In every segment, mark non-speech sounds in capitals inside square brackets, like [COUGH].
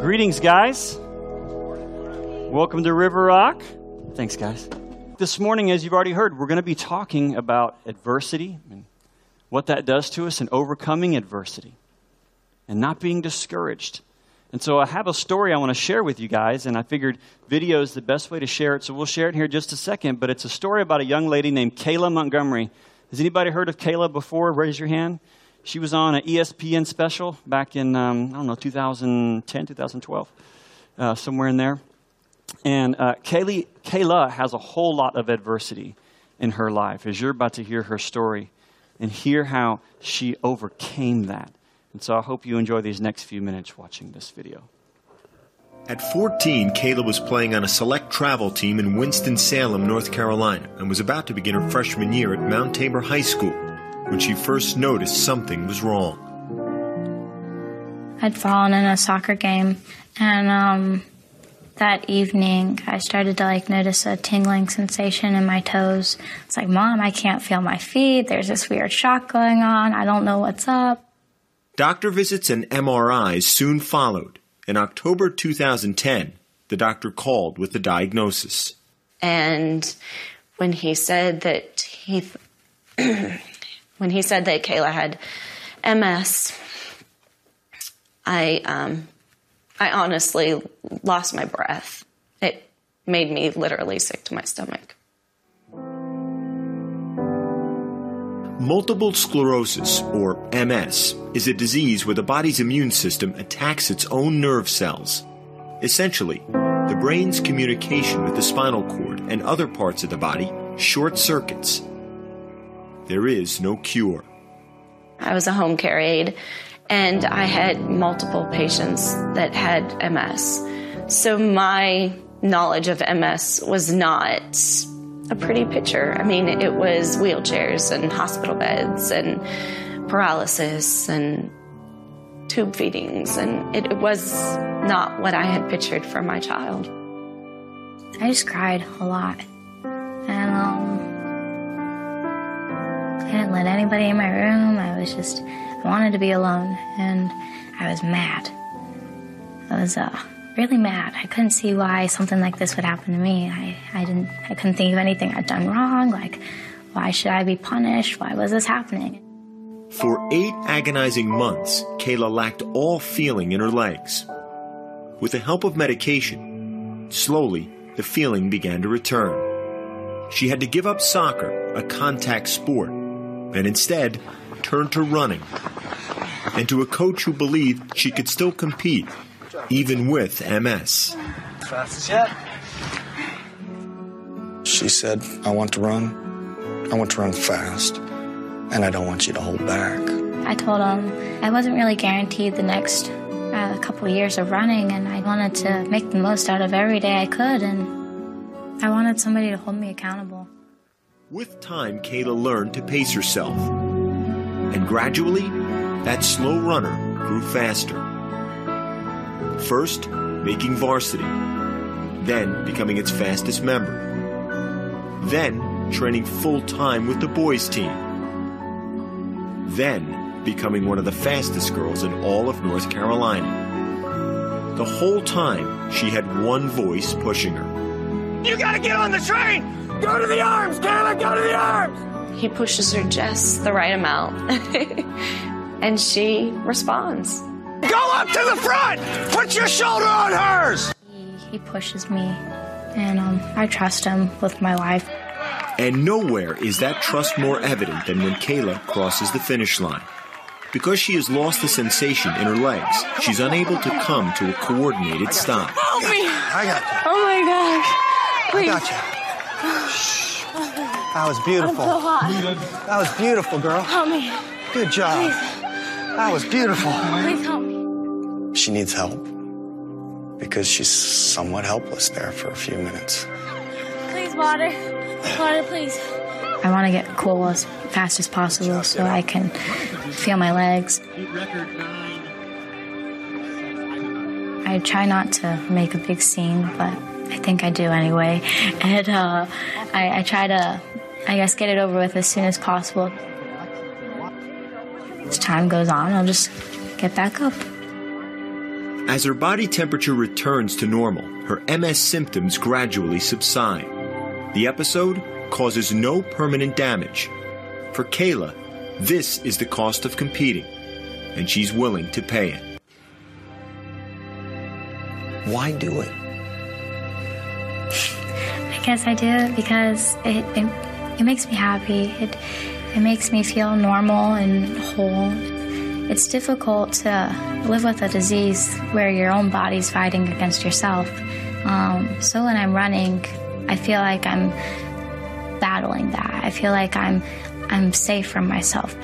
Greetings, guys. Welcome to River Rock. Thanks, guys. This morning, as you've already heard, we're going to be talking about adversity and what that does to us and overcoming adversity and not being discouraged. And so I have a story I want to share with you guys, and I figured video is the best way to share it, so we'll share it here in just a second. But it's a story about a young lady named Kayla Montgomery. Has anybody heard of Kayla before? Raise your hand. She was on an ESPN special back in, um, I don't know, 2010, 2012, uh, somewhere in there. And uh, Kaylee, Kayla has a whole lot of adversity in her life, as you're about to hear her story and hear how she overcame that. And so I hope you enjoy these next few minutes watching this video. At 14, Kayla was playing on a select travel team in Winston-Salem, North Carolina, and was about to begin her freshman year at Mount Tabor High School when she first noticed something was wrong. I'd fallen in a soccer game, and um, that evening I started to like notice a tingling sensation in my toes. It's like, Mom, I can't feel my feet. There's this weird shock going on. I don't know what's up. Doctor visits and MRIs soon followed. In October 2010, the doctor called with the diagnosis. And when he said that he [CLEARS THROAT] when he said that Kayla had MS, I um, I honestly lost my breath. It made me literally sick to my stomach. Multiple sclerosis, or MS, is a disease where the body's immune system attacks its own nerve cells. Essentially, the brain's communication with the spinal cord and other parts of the body short circuits. There is no cure. I was a home care aide and I had multiple patients that had MS. So my knowledge of MS was not a pretty picture. I mean, it was wheelchairs and hospital beds and paralysis and tube feedings, and it, it was not what I had pictured for my child. I just cried a lot. And um, I didn't let anybody in my room. I was just, I wanted to be alone. And I was mad. I was uh, really mad. I couldn't see why something like this would happen to me. I, I didn't, I couldn't think of anything I'd done wrong. Like, why should I be punished? Why was this happening? For eight agonizing months, Kayla lacked all feeling in her legs. With the help of medication, slowly the feeling began to return. She had to give up soccer, a contact sport, and instead turned to running and to a coach who believed she could still compete, even with MS. Fastest yet. She said, I want to run. I want to run fast. And I don't want you to hold back. I told him I wasn't really guaranteed the next uh, couple years of running, and I wanted to make the most out of every day I could, and I wanted somebody to hold me accountable. With time, Kayla learned to pace herself. And gradually, that slow runner grew faster. First, making varsity, then becoming its fastest member, then training full time with the boys' team, then becoming one of the fastest girls in all of North Carolina. The whole time, she had one voice pushing her. You gotta get on the train! Go to the arms, Kayla! Go to the arms! He pushes her just the right amount, [LAUGHS] and she responds. Go up to the front! Put your shoulder on hers! He, he pushes me, and um, I trust him with my life. And nowhere is that trust more evident than when Kayla crosses the finish line. Because she has lost the sensation in her legs, she's unable to come to a coordinated stop. Help me! I got you. Oh my gosh! Please. I got you. That was beautiful. I'm so hot. That was beautiful, girl. Help me. Good job. Please. That was beautiful. Please help me. She needs help because she's somewhat helpless there for a few minutes. Please, water. Water, please. I want to get cool as fast as possible so I can feel my legs. I try not to make a big scene, but I think I do anyway. And uh, I, I try to, I guess, get it over with as soon as possible. As time goes on, I'll just get back up. As her body temperature returns to normal, her MS symptoms gradually subside. The episode causes no permanent damage. For Kayla, this is the cost of competing, and she's willing to pay it. Why do it? Guess I do because it, it, it makes me happy. It, it makes me feel normal and whole. It's difficult to live with a disease where your own body's fighting against yourself. Um, so when I'm running, I feel like I'm battling that. I feel like I'm I'm safe from myself.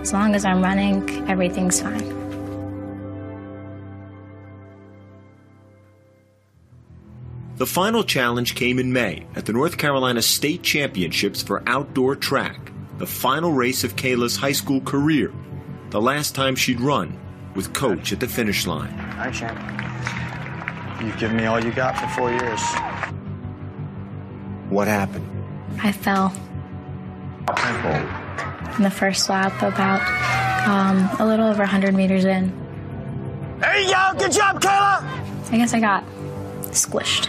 As long as I'm running, everything's fine. The final challenge came in May at the North Carolina State Championships for outdoor track, the final race of Kayla's high school career, the last time she'd run with coach at the finish line. All right, champ. You've given me all you got for four years. What happened? I fell in the first lap, about um, a little over 100 meters in. There you go. Good job, Kayla. I guess I got squished.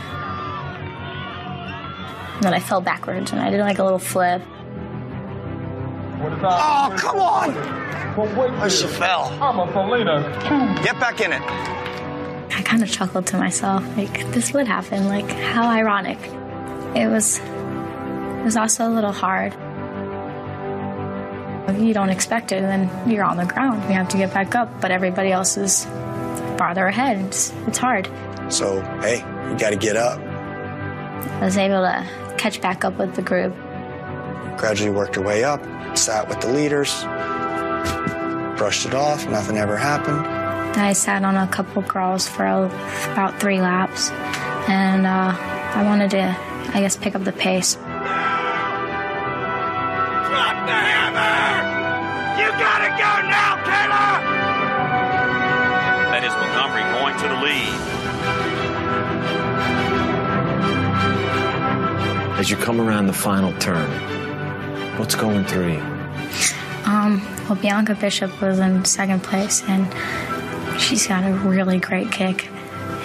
And then I fell backwards and I did like a little flip. Oh, come on. Oh, she fell. I'm a Felina. Get back in it. I kind of chuckled to myself, like, this would happen. Like, how ironic. It was, it was also a little hard. You don't expect it, and then you're on the ground. You have to get back up, but everybody else is farther ahead. It's, it's hard. So, hey, you got to get up. I was able to catch back up with the group. Gradually worked her way up, sat with the leaders, brushed it off, nothing ever happened. I sat on a couple girls for about three laps, and uh, I wanted to, I guess, pick up the pace. Drop the hammer. You gotta go now, Kayla. That is Montgomery going to the lead. As you come around the final turn, what's going through you? Um, well, Bianca Bishop was in second place, and she's got a really great kick,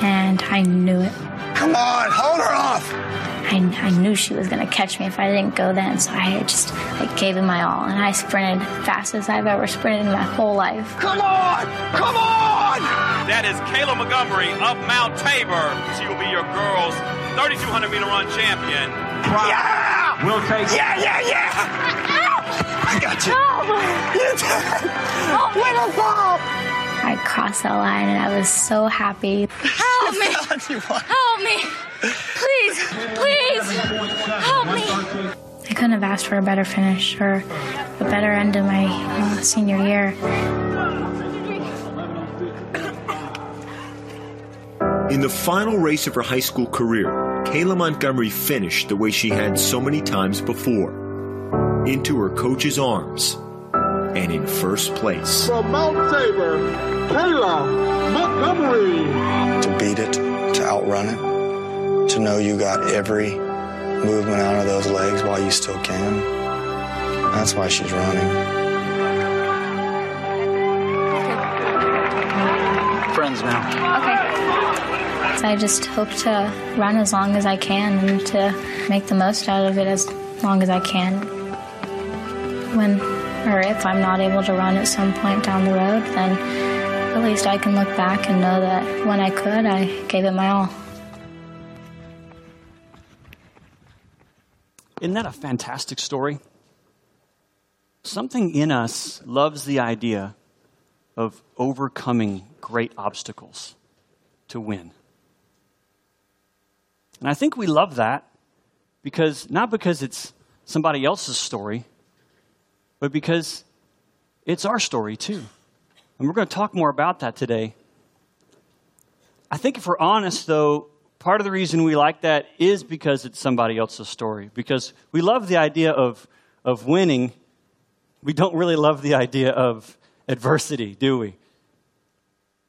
and I knew it. Come on, hold her off. I, I knew she was going to catch me if I didn't go then, so I just like gave it my all, and I sprinted fast as I've ever sprinted in my whole life. Come on. Come on. That is Kayla Montgomery of Mount Tabor. She will be your girls' 3,200 meter run champion. Yeah. We'll take Yeah, yeah, yeah. [LAUGHS] I got you. Oh, You did. Little Bob. I crossed that line, and I was so happy. Help me! Help me! Please, please, help me! I couldn't have asked for a better finish or a better end of my uh, senior year. In the final race of her high school career, Kayla Montgomery finished the way she had so many times before into her coach's arms and in first place. From Mount Tabor, Kayla Montgomery. To beat it, to outrun it, to know you got every movement out of those legs while you still can. That's why she's running. Friends now. Okay. I just hope to run as long as I can and to make the most out of it as long as I can. When or if I'm not able to run at some point down the road, then at least I can look back and know that when I could, I gave it my all. Isn't that a fantastic story? Something in us loves the idea of overcoming great obstacles to win. And I think we love that because, not because it's somebody else's story, but because it's our story too. And we're going to talk more about that today. I think if we're honest, though, part of the reason we like that is because it's somebody else's story. Because we love the idea of, of winning. We don't really love the idea of adversity, do we?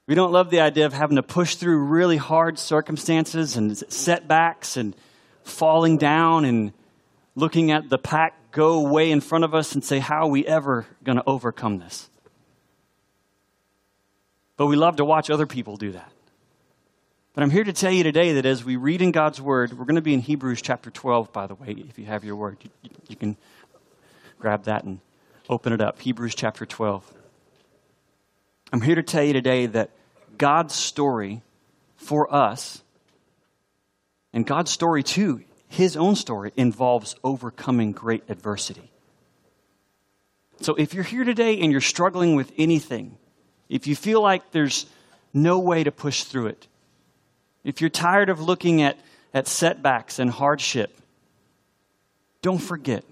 We don't love the idea of having to push through really hard circumstances and setbacks and falling down and looking at the pack go way in front of us and say, How are we ever going to overcome this? But we love to watch other people do that. But I'm here to tell you today that as we read in God's Word, we're going to be in Hebrews chapter 12, by the way, if you have your Word. You, you can grab that and open it up. Hebrews chapter 12. I'm here to tell you today that God's story for us, and God's story too, his own story, involves overcoming great adversity. So if you're here today and you're struggling with anything, if you feel like there's no way to push through it, if you're tired of looking at, at setbacks and hardship, don't forget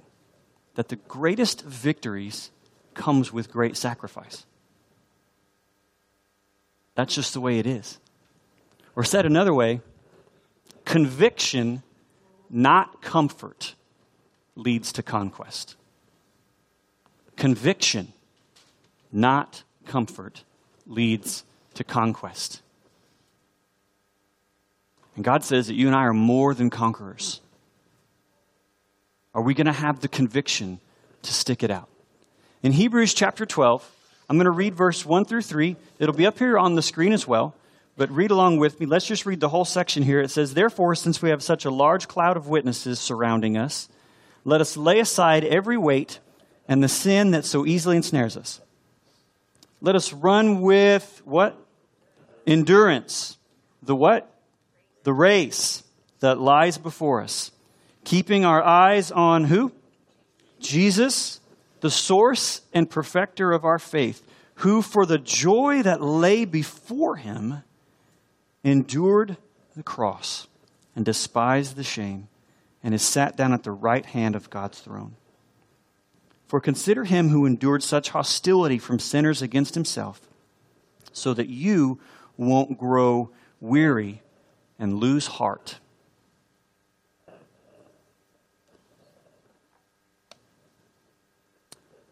that the greatest victories comes with great sacrifice. That's just the way it is. Or said another way, conviction, not comfort, leads to conquest. Conviction, not comfort, leads to conquest. And God says that you and I are more than conquerors. Are we going to have the conviction to stick it out? In Hebrews chapter 12, I'm going to read verse 1 through 3. It'll be up here on the screen as well, but read along with me. Let's just read the whole section here. It says, Therefore, since we have such a large cloud of witnesses surrounding us, let us lay aside every weight and the sin that so easily ensnares us. Let us run with what? Endurance. The what? The race that lies before us keeping our eyes on who? Jesus, the source and perfecter of our faith, who for the joy that lay before him endured the cross and despised the shame and is sat down at the right hand of God's throne. For consider him who endured such hostility from sinners against himself, so that you won't grow weary and lose heart.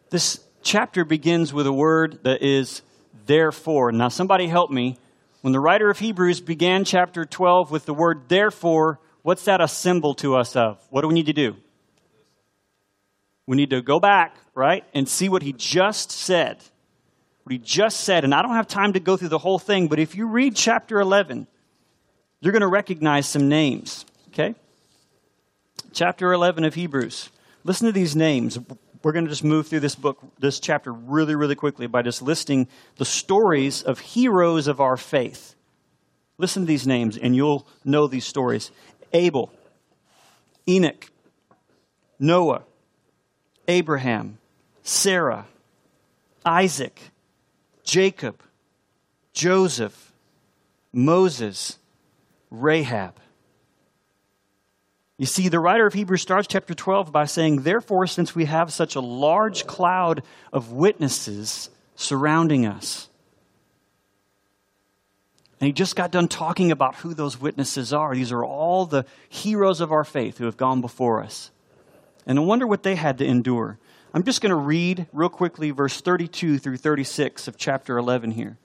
This chapter begins with a word that is therefore. Now, somebody help me. When the writer of Hebrews began chapter 12 with the word therefore, what's that a symbol to us of? What do we need to do? We need to go back, right, and see what he just said. What he just said. And I don't have time to go through the whole thing, but if you read chapter 11, you're going to recognize some names, okay? Chapter 11 of Hebrews. Listen to these names we're going to just move through this book, this chapter, really, really quickly by just listing the stories of heroes of our faith. Listen to these names, and you'll know these stories Abel, Enoch, Noah, Abraham, Sarah, Isaac, Jacob, Joseph, Moses, Rahab. You see, the writer of Hebrews starts chapter 12 by saying, Therefore, since we have such a large cloud of witnesses surrounding us, and he just got done talking about who those witnesses are. These are all the heroes of our faith who have gone before us. And I wonder what they had to endure. I'm just going to read real quickly verse 32 through 36 of chapter 11 here.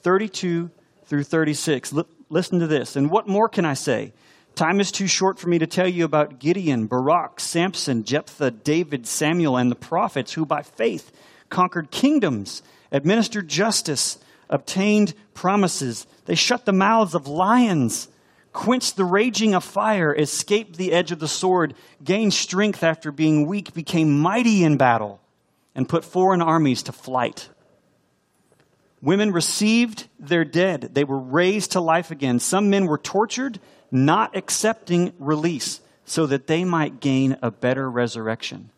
32 through 36. L- listen to this. And what more can I say? Time is too short for me to tell you about Gideon, Barak, Samson, Jephthah, David, Samuel, and the prophets who by faith conquered kingdoms, administered justice, obtained promises. They shut the mouths of lions, quenched the raging of fire, escaped the edge of the sword, gained strength after being weak, became mighty in battle, and put foreign armies to flight. Women received their dead. They were raised to life again. Some men were tortured not accepting release so that they might gain a better resurrection.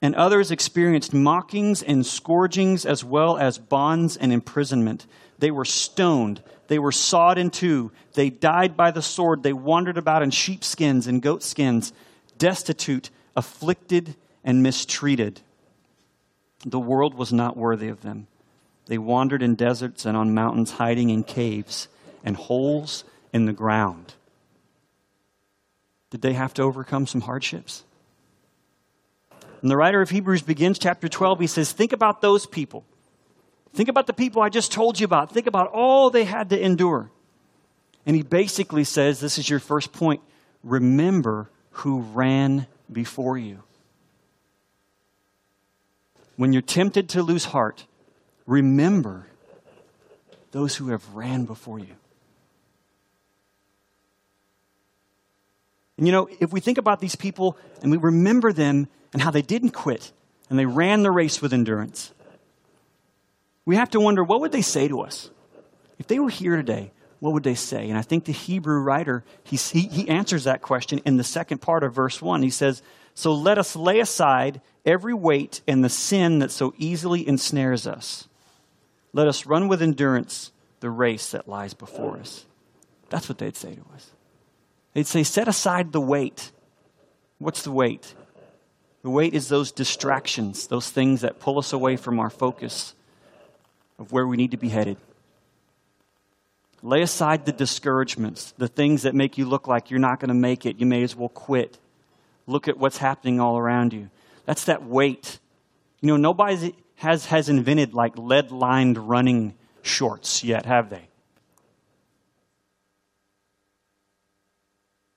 And others experienced mockings and scourgings as well as bonds and imprisonment. They were stoned. They were sawed in two. They died by the sword. They wandered about in sheepskins and goatskins, destitute, afflicted, and mistreated. The world was not worthy of them. They wandered in deserts and on mountains, hiding in caves and holes in the ground. Did they have to overcome some hardships? And the writer of Hebrews begins chapter 12. He says, Think about those people. Think about the people I just told you about. Think about all they had to endure. And he basically says, This is your first point. Remember who ran before you. When you're tempted to lose heart, remember those who have ran before you. And you know, if we think about these people and we remember them and how they didn't quit and they ran the race with endurance, we have to wonder what would they say to us? If they were here today, what would they say? And I think the Hebrew writer, he, he, he answers that question in the second part of verse 1. He says, So let us lay aside every weight and the sin that so easily ensnares us. Let us run with endurance the race that lies before us. That's what they'd say to us. They'd say, Set aside the weight. What's the weight? The weight is those distractions, those things that pull us away from our focus of where we need to be headed. Lay aside the discouragements, the things that make you look like you're not going to make it. You may as well quit. Look at what's happening all around you. That's that weight. You know, nobody has, has invented like lead lined running shorts yet, have they?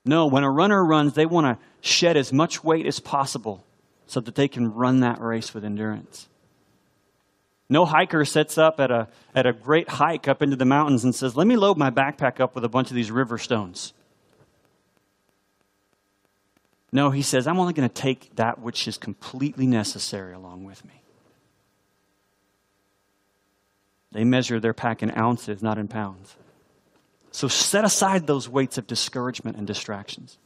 No, when a runner runs, they want to shed as much weight as possible so that they can run that race with endurance. No hiker sets up at a, at a great hike up into the mountains and says, Let me load my backpack up with a bunch of these river stones. No, he says, I'm only going to take that which is completely necessary along with me. They measure their pack in ounces, not in pounds. So set aside those weights of discouragement and distractions.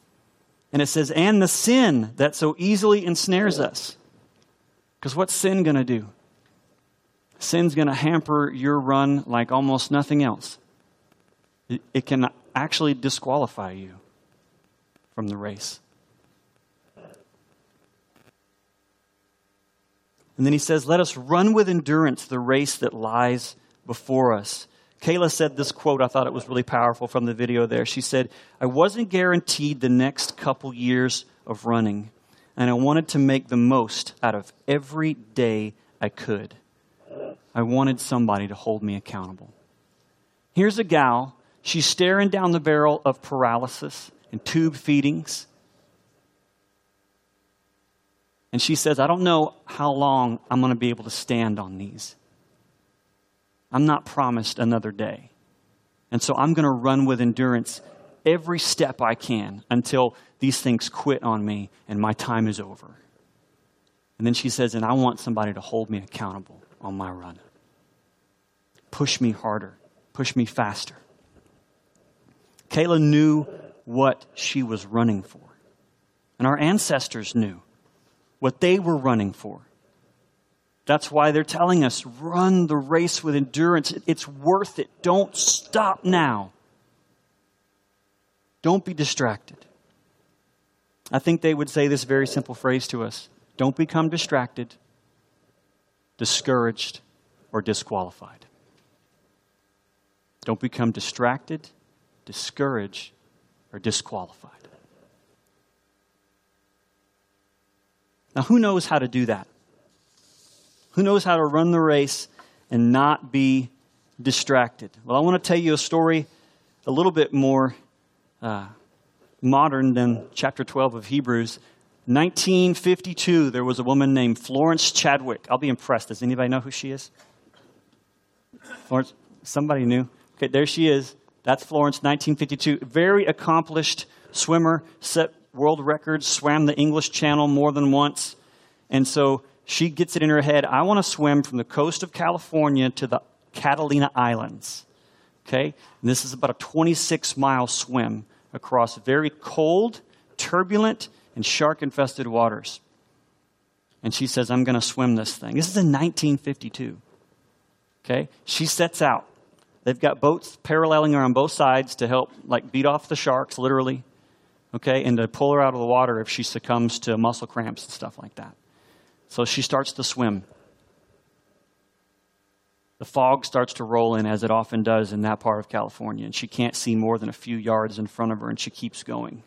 And it says, and the sin that so easily ensnares us. Because what's sin going to do? Sin's going to hamper your run like almost nothing else. It, it can actually disqualify you from the race. And then he says, Let us run with endurance the race that lies before us. Kayla said this quote, I thought it was really powerful from the video there. She said, I wasn't guaranteed the next couple years of running, and I wanted to make the most out of every day I could. I wanted somebody to hold me accountable. Here's a gal. She's staring down the barrel of paralysis and tube feedings. And she says, I don't know how long I'm going to be able to stand on these. I'm not promised another day. And so I'm going to run with endurance every step I can until these things quit on me and my time is over. And then she says, and I want somebody to hold me accountable on my run push me harder, push me faster. Kayla knew what she was running for. And our ancestors knew what they were running for. That's why they're telling us run the race with endurance. It's worth it. Don't stop now. Don't be distracted. I think they would say this very simple phrase to us don't become distracted, discouraged, or disqualified. Don't become distracted, discouraged, or disqualified. Now, who knows how to do that? Who knows how to run the race and not be distracted? Well, I want to tell you a story a little bit more uh, modern than chapter 12 of Hebrews. 1952, there was a woman named Florence Chadwick. I'll be impressed. Does anybody know who she is? Florence, somebody knew. Okay, there she is. That's Florence, 1952. Very accomplished swimmer, set world records, swam the English Channel more than once. And so she gets it in her head I want to swim from the coast of California to the Catalina Islands. Okay? And this is about a 26 mile swim across very cold, turbulent, and shark infested waters. And she says, I'm going to swim this thing. This is in 1952. Okay? She sets out. They've got boats paralleling her on both sides to help, like, beat off the sharks, literally, okay, and to pull her out of the water if she succumbs to muscle cramps and stuff like that. So she starts to swim. The fog starts to roll in, as it often does in that part of California, and she can't see more than a few yards in front of her, and she keeps going.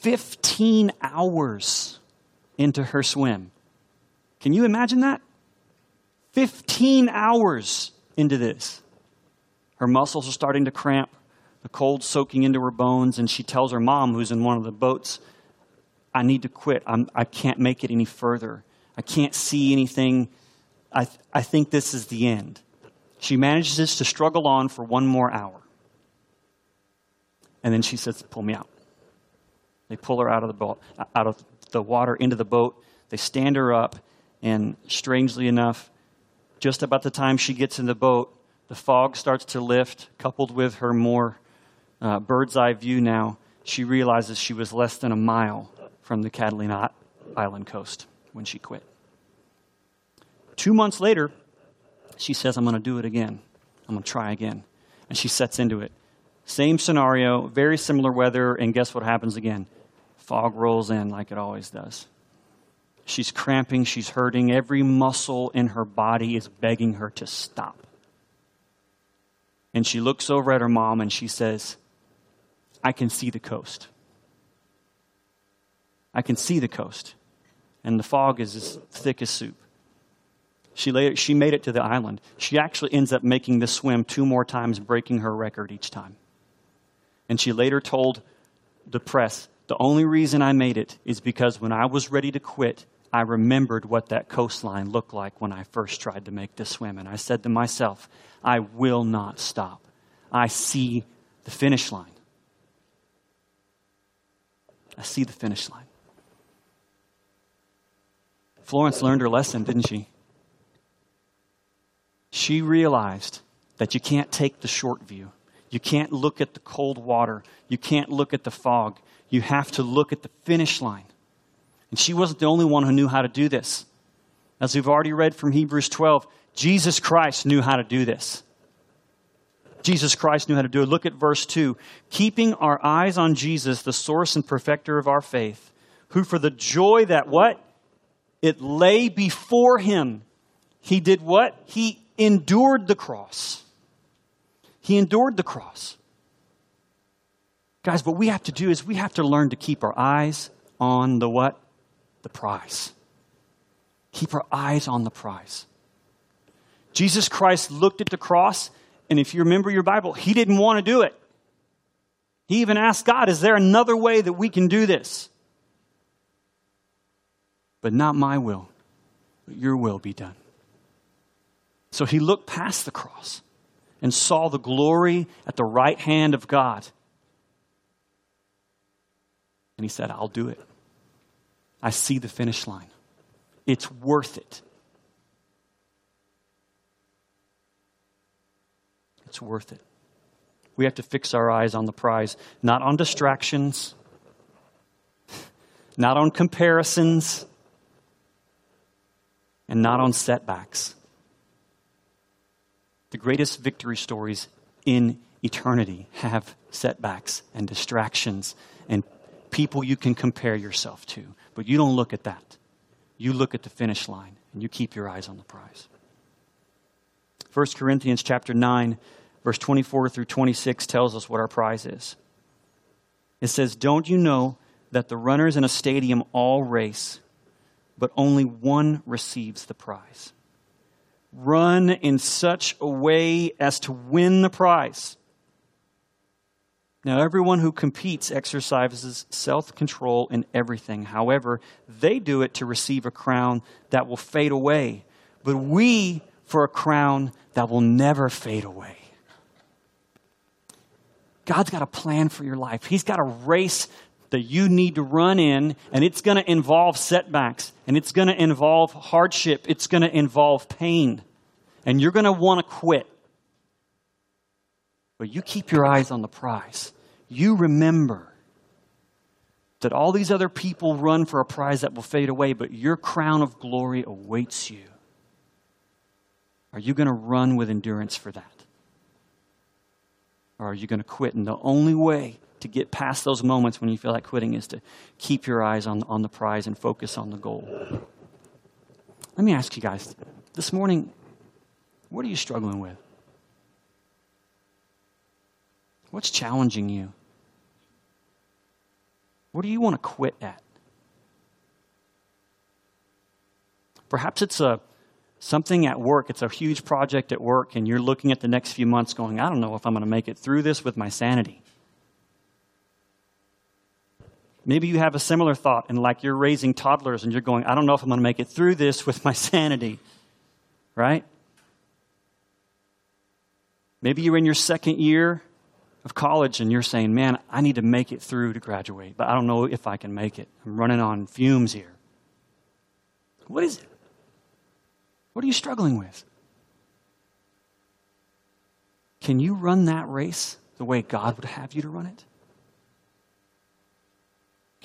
15 hours into her swim. Can you imagine that? 15 hours into this. Her muscles are starting to cramp, the cold soaking into her bones, and she tells her mom, who's in one of the boats, I need to quit. I'm, I can not make it any further. I can't see anything. I, th- I think this is the end. She manages to struggle on for one more hour. And then she says, Pull me out. They pull her out of the boat, out of the water into the boat. They stand her up, and strangely enough, just about the time she gets in the boat, the fog starts to lift, coupled with her more uh, bird's eye view now. She realizes she was less than a mile from the Catalina Island coast when she quit. Two months later, she says, I'm going to do it again. I'm going to try again. And she sets into it. Same scenario, very similar weather, and guess what happens again? Fog rolls in like it always does. She's cramping, she's hurting. Every muscle in her body is begging her to stop. And she looks over at her mom and she says, I can see the coast. I can see the coast. And the fog is as thick as soup. She, later, she made it to the island. She actually ends up making the swim two more times, breaking her record each time. And she later told the press, The only reason I made it is because when I was ready to quit, I remembered what that coastline looked like when I first tried to make the swim. And I said to myself, I will not stop. I see the finish line. I see the finish line. Florence learned her lesson, didn't she? She realized that you can't take the short view. You can't look at the cold water. You can't look at the fog. You have to look at the finish line. And she wasn't the only one who knew how to do this. As we've already read from Hebrews 12, Jesus Christ knew how to do this. Jesus Christ knew how to do it. Look at verse 2. Keeping our eyes on Jesus, the source and perfecter of our faith, who for the joy that what? It lay before him. He did what? He endured the cross. He endured the cross. Guys, what we have to do is we have to learn to keep our eyes on the what? The prize. Keep our eyes on the prize. Jesus Christ looked at the cross, and if you remember your Bible, he didn't want to do it. He even asked God, Is there another way that we can do this? But not my will, but your will be done. So he looked past the cross and saw the glory at the right hand of God. And he said, I'll do it. I see the finish line. It's worth it. It's worth it. We have to fix our eyes on the prize, not on distractions, [LAUGHS] not on comparisons, and not on setbacks the greatest victory stories in eternity have setbacks and distractions and people you can compare yourself to. But you don't look at that. You look at the finish line and you keep your eyes on the prize. 1 Corinthians chapter 9 verse 24 through 26 tells us what our prize is. It says, "Don't you know that the runners in a stadium all race, but only one receives the prize?" run in such a way as to win the prize. Now, everyone who competes exercises self control in everything. However, they do it to receive a crown that will fade away, but we for a crown that will never fade away. God's got a plan for your life. He's got a race that you need to run in, and it's going to involve setbacks, and it's going to involve hardship, it's going to involve pain, and you're going to want to quit. But you keep your eyes on the prize. You remember that all these other people run for a prize that will fade away, but your crown of glory awaits you. Are you going to run with endurance for that? Or are you going to quit? And the only way to get past those moments when you feel like quitting is to keep your eyes on, on the prize and focus on the goal. Let me ask you guys this morning, what are you struggling with? What's challenging you? What do you want to quit at? Perhaps it's a something at work, it's a huge project at work, and you're looking at the next few months going, I don't know if I'm going to make it through this with my sanity. Maybe you have a similar thought, and like you're raising toddlers and you're going, I don't know if I'm going to make it through this with my [LAUGHS] sanity, right? Maybe you're in your second year of college and you're saying, man, I need to make it through to graduate, but I don't know if I can make it. I'm running on fumes here. What is it? What are you struggling with? Can you run that race the way God would have you to run it?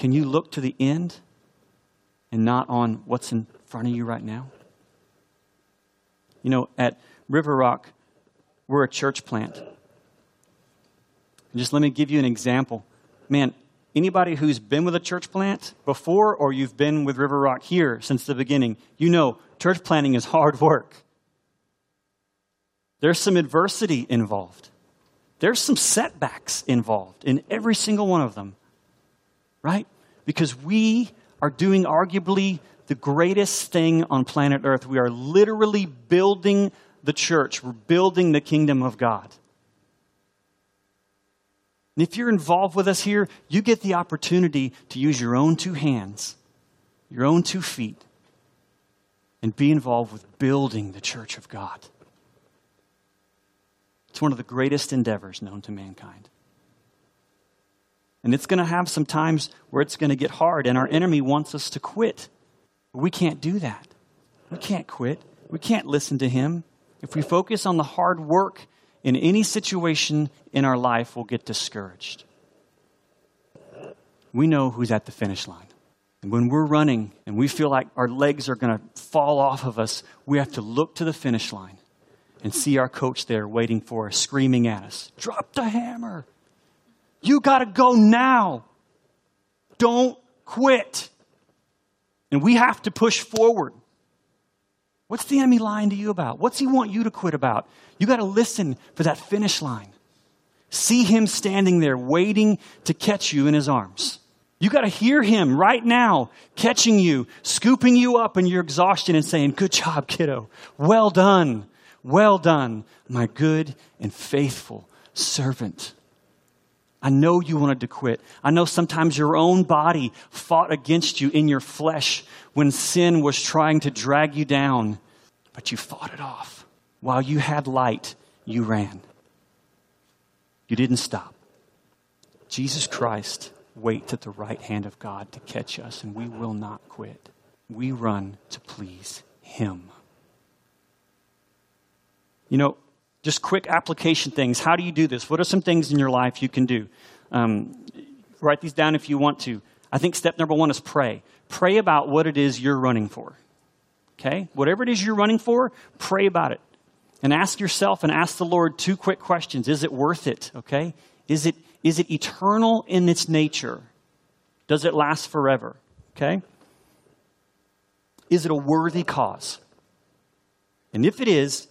Can you look to the end and not on what's in front of you right now? You know, at River Rock, we're a church plant. And just let me give you an example. Man, anybody who's been with a church plant before or you've been with River Rock here since the beginning, you know church planting is hard work. There's some adversity involved. There's some setbacks involved in every single one of them, right? Because we are doing arguably the greatest thing on planet Earth. We are literally building the church, we're building the kingdom of God. And if you're involved with us here, you get the opportunity to use your own two hands, your own two feet, and be involved with building the church of God. It's one of the greatest endeavors known to mankind. And it's going to have some times where it's going to get hard, and our enemy wants us to quit. We can't do that. We can't quit. We can't listen to him. If we focus on the hard work in any situation in our life, we'll get discouraged. We know who's at the finish line. And when we're running and we feel like our legs are going to fall off of us, we have to look to the finish line and see our coach there waiting for us, screaming at us Drop the hammer. You got to go now. Don't quit. And we have to push forward. What's the enemy lying to you about? What's he want you to quit about? You got to listen for that finish line. See him standing there waiting to catch you in his arms. You got to hear him right now catching you, scooping you up in your exhaustion and saying, Good job, kiddo. Well done. Well done, my good and faithful servant. I know you wanted to quit. I know sometimes your own body fought against you in your flesh when sin was trying to drag you down, but you fought it off. While you had light, you ran. You didn't stop. Jesus Christ waits at the right hand of God to catch us, and we will not quit. We run to please Him. You know, just quick application things. How do you do this? What are some things in your life you can do? Um, write these down if you want to. I think step number one is pray. Pray about what it is you're running for. Okay? Whatever it is you're running for, pray about it. And ask yourself and ask the Lord two quick questions. Is it worth it? Okay? Is it, is it eternal in its nature? Does it last forever? Okay? Is it a worthy cause? And if it is,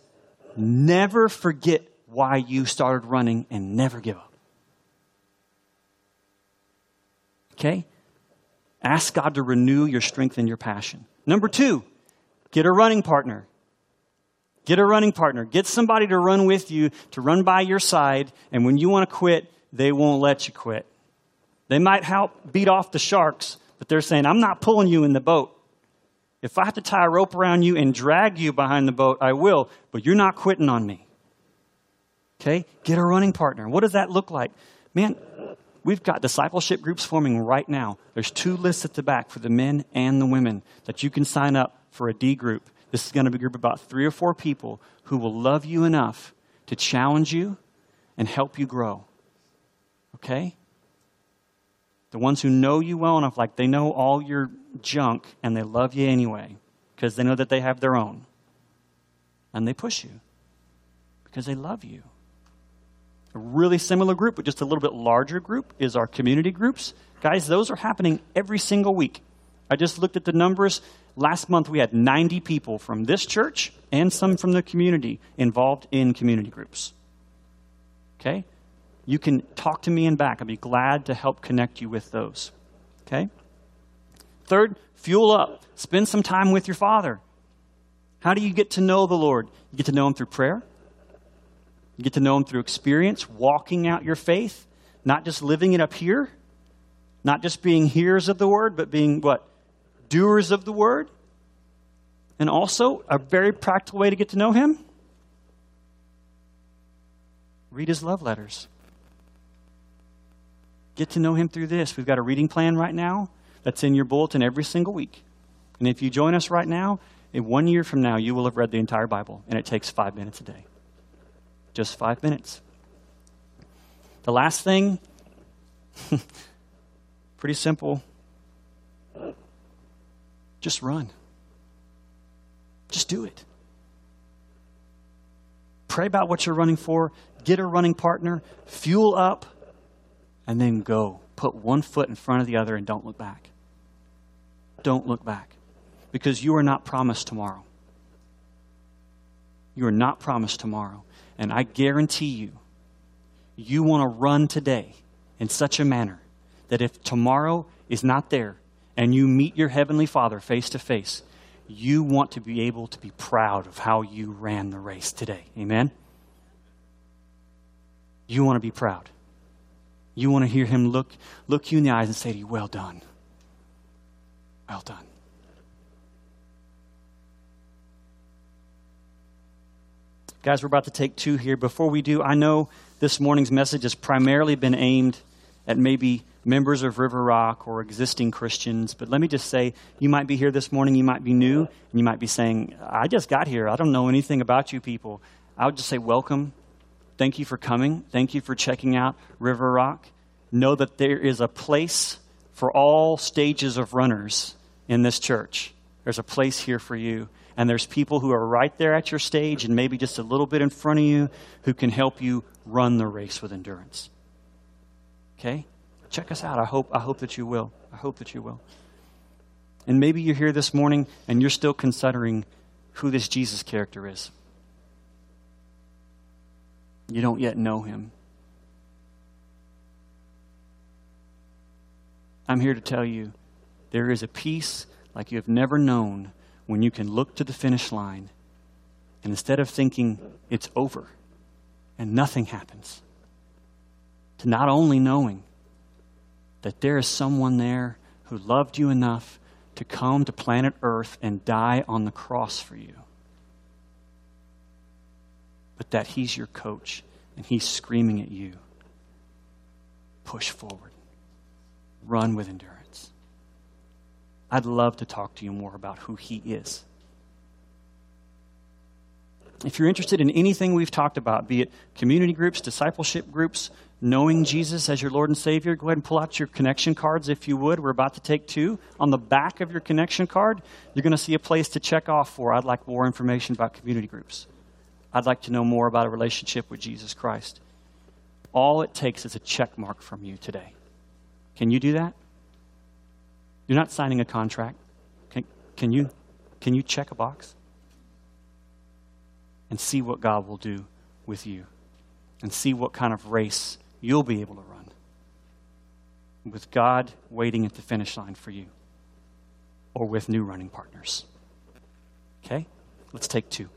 Never forget why you started running and never give up. Okay? Ask God to renew your strength and your passion. Number two, get a running partner. Get a running partner. Get somebody to run with you, to run by your side, and when you want to quit, they won't let you quit. They might help beat off the sharks, but they're saying, I'm not pulling you in the boat. If I have to tie a rope around you and drag you behind the boat, I will, but you're not quitting on me. Okay? Get a running partner. What does that look like? Man, we've got discipleship groups forming right now. There's two lists at the back for the men and the women that you can sign up for a D group. This is going to be a group of about three or four people who will love you enough to challenge you and help you grow. Okay? The ones who know you well enough, like they know all your junk and they love you anyway because they know that they have their own. And they push you because they love you. A really similar group, but just a little bit larger group, is our community groups. Guys, those are happening every single week. I just looked at the numbers. Last month we had 90 people from this church and some from the community involved in community groups. Okay? you can talk to me and back. I'd be glad to help connect you with those. Okay? Third, fuel up. Spend some time with your Father. How do you get to know the Lord? You get to know Him through prayer. You get to know Him through experience, walking out your faith, not just living it up here, not just being hearers of the Word, but being what? Doers of the Word. And also, a very practical way to get to know Him read His love letters. Get to know Him through this. We've got a reading plan right now that's in your bulletin every single week. And if you join us right now, in one year from now, you will have read the entire Bible, and it takes five minutes a day. Just five minutes. The last thing, [LAUGHS] pretty simple. Just run. Just do it. Pray about what you're running for, get a running partner, fuel up, and then go. Put one foot in front of the other and don't look back. Don't look back because you are not promised tomorrow. You are not promised tomorrow. And I guarantee you, you want to run today in such a manner that if tomorrow is not there and you meet your Heavenly Father face to face, you want to be able to be proud of how you ran the race today. Amen? You want to be proud. You want to hear Him look, look you in the eyes and say to you, Well done. Well done. Guys, we're about to take two here. Before we do, I know this morning's message has primarily been aimed at maybe members of River Rock or existing Christians, but let me just say you might be here this morning, you might be new, and you might be saying, I just got here. I don't know anything about you people. I would just say, Welcome. Thank you for coming. Thank you for checking out River Rock. Know that there is a place for all stages of runners in this church. There's a place here for you and there's people who are right there at your stage and maybe just a little bit in front of you who can help you run the race with endurance. Okay? Check us out. I hope, I hope that you will. I hope that you will. And maybe you're here this morning and you're still considering who this Jesus character is. You don't yet know him. I'm here to tell you there is a peace like you have never known when you can look to the finish line and instead of thinking it's over and nothing happens, to not only knowing that there is someone there who loved you enough to come to planet Earth and die on the cross for you, but that He's your coach and He's screaming at you push forward, run with endurance. I'd love to talk to you more about who He is. If you're interested in anything we've talked about, be it community groups, discipleship groups, knowing Jesus as your Lord and Savior, go ahead and pull out your connection cards if you would. We're about to take two. On the back of your connection card, you're going to see a place to check off for I'd like more information about community groups. I'd like to know more about a relationship with Jesus Christ. All it takes is a check mark from you today. Can you do that? You're not signing a contract. Can, can, you, can you check a box? And see what God will do with you. And see what kind of race you'll be able to run. With God waiting at the finish line for you. Or with new running partners. Okay? Let's take two.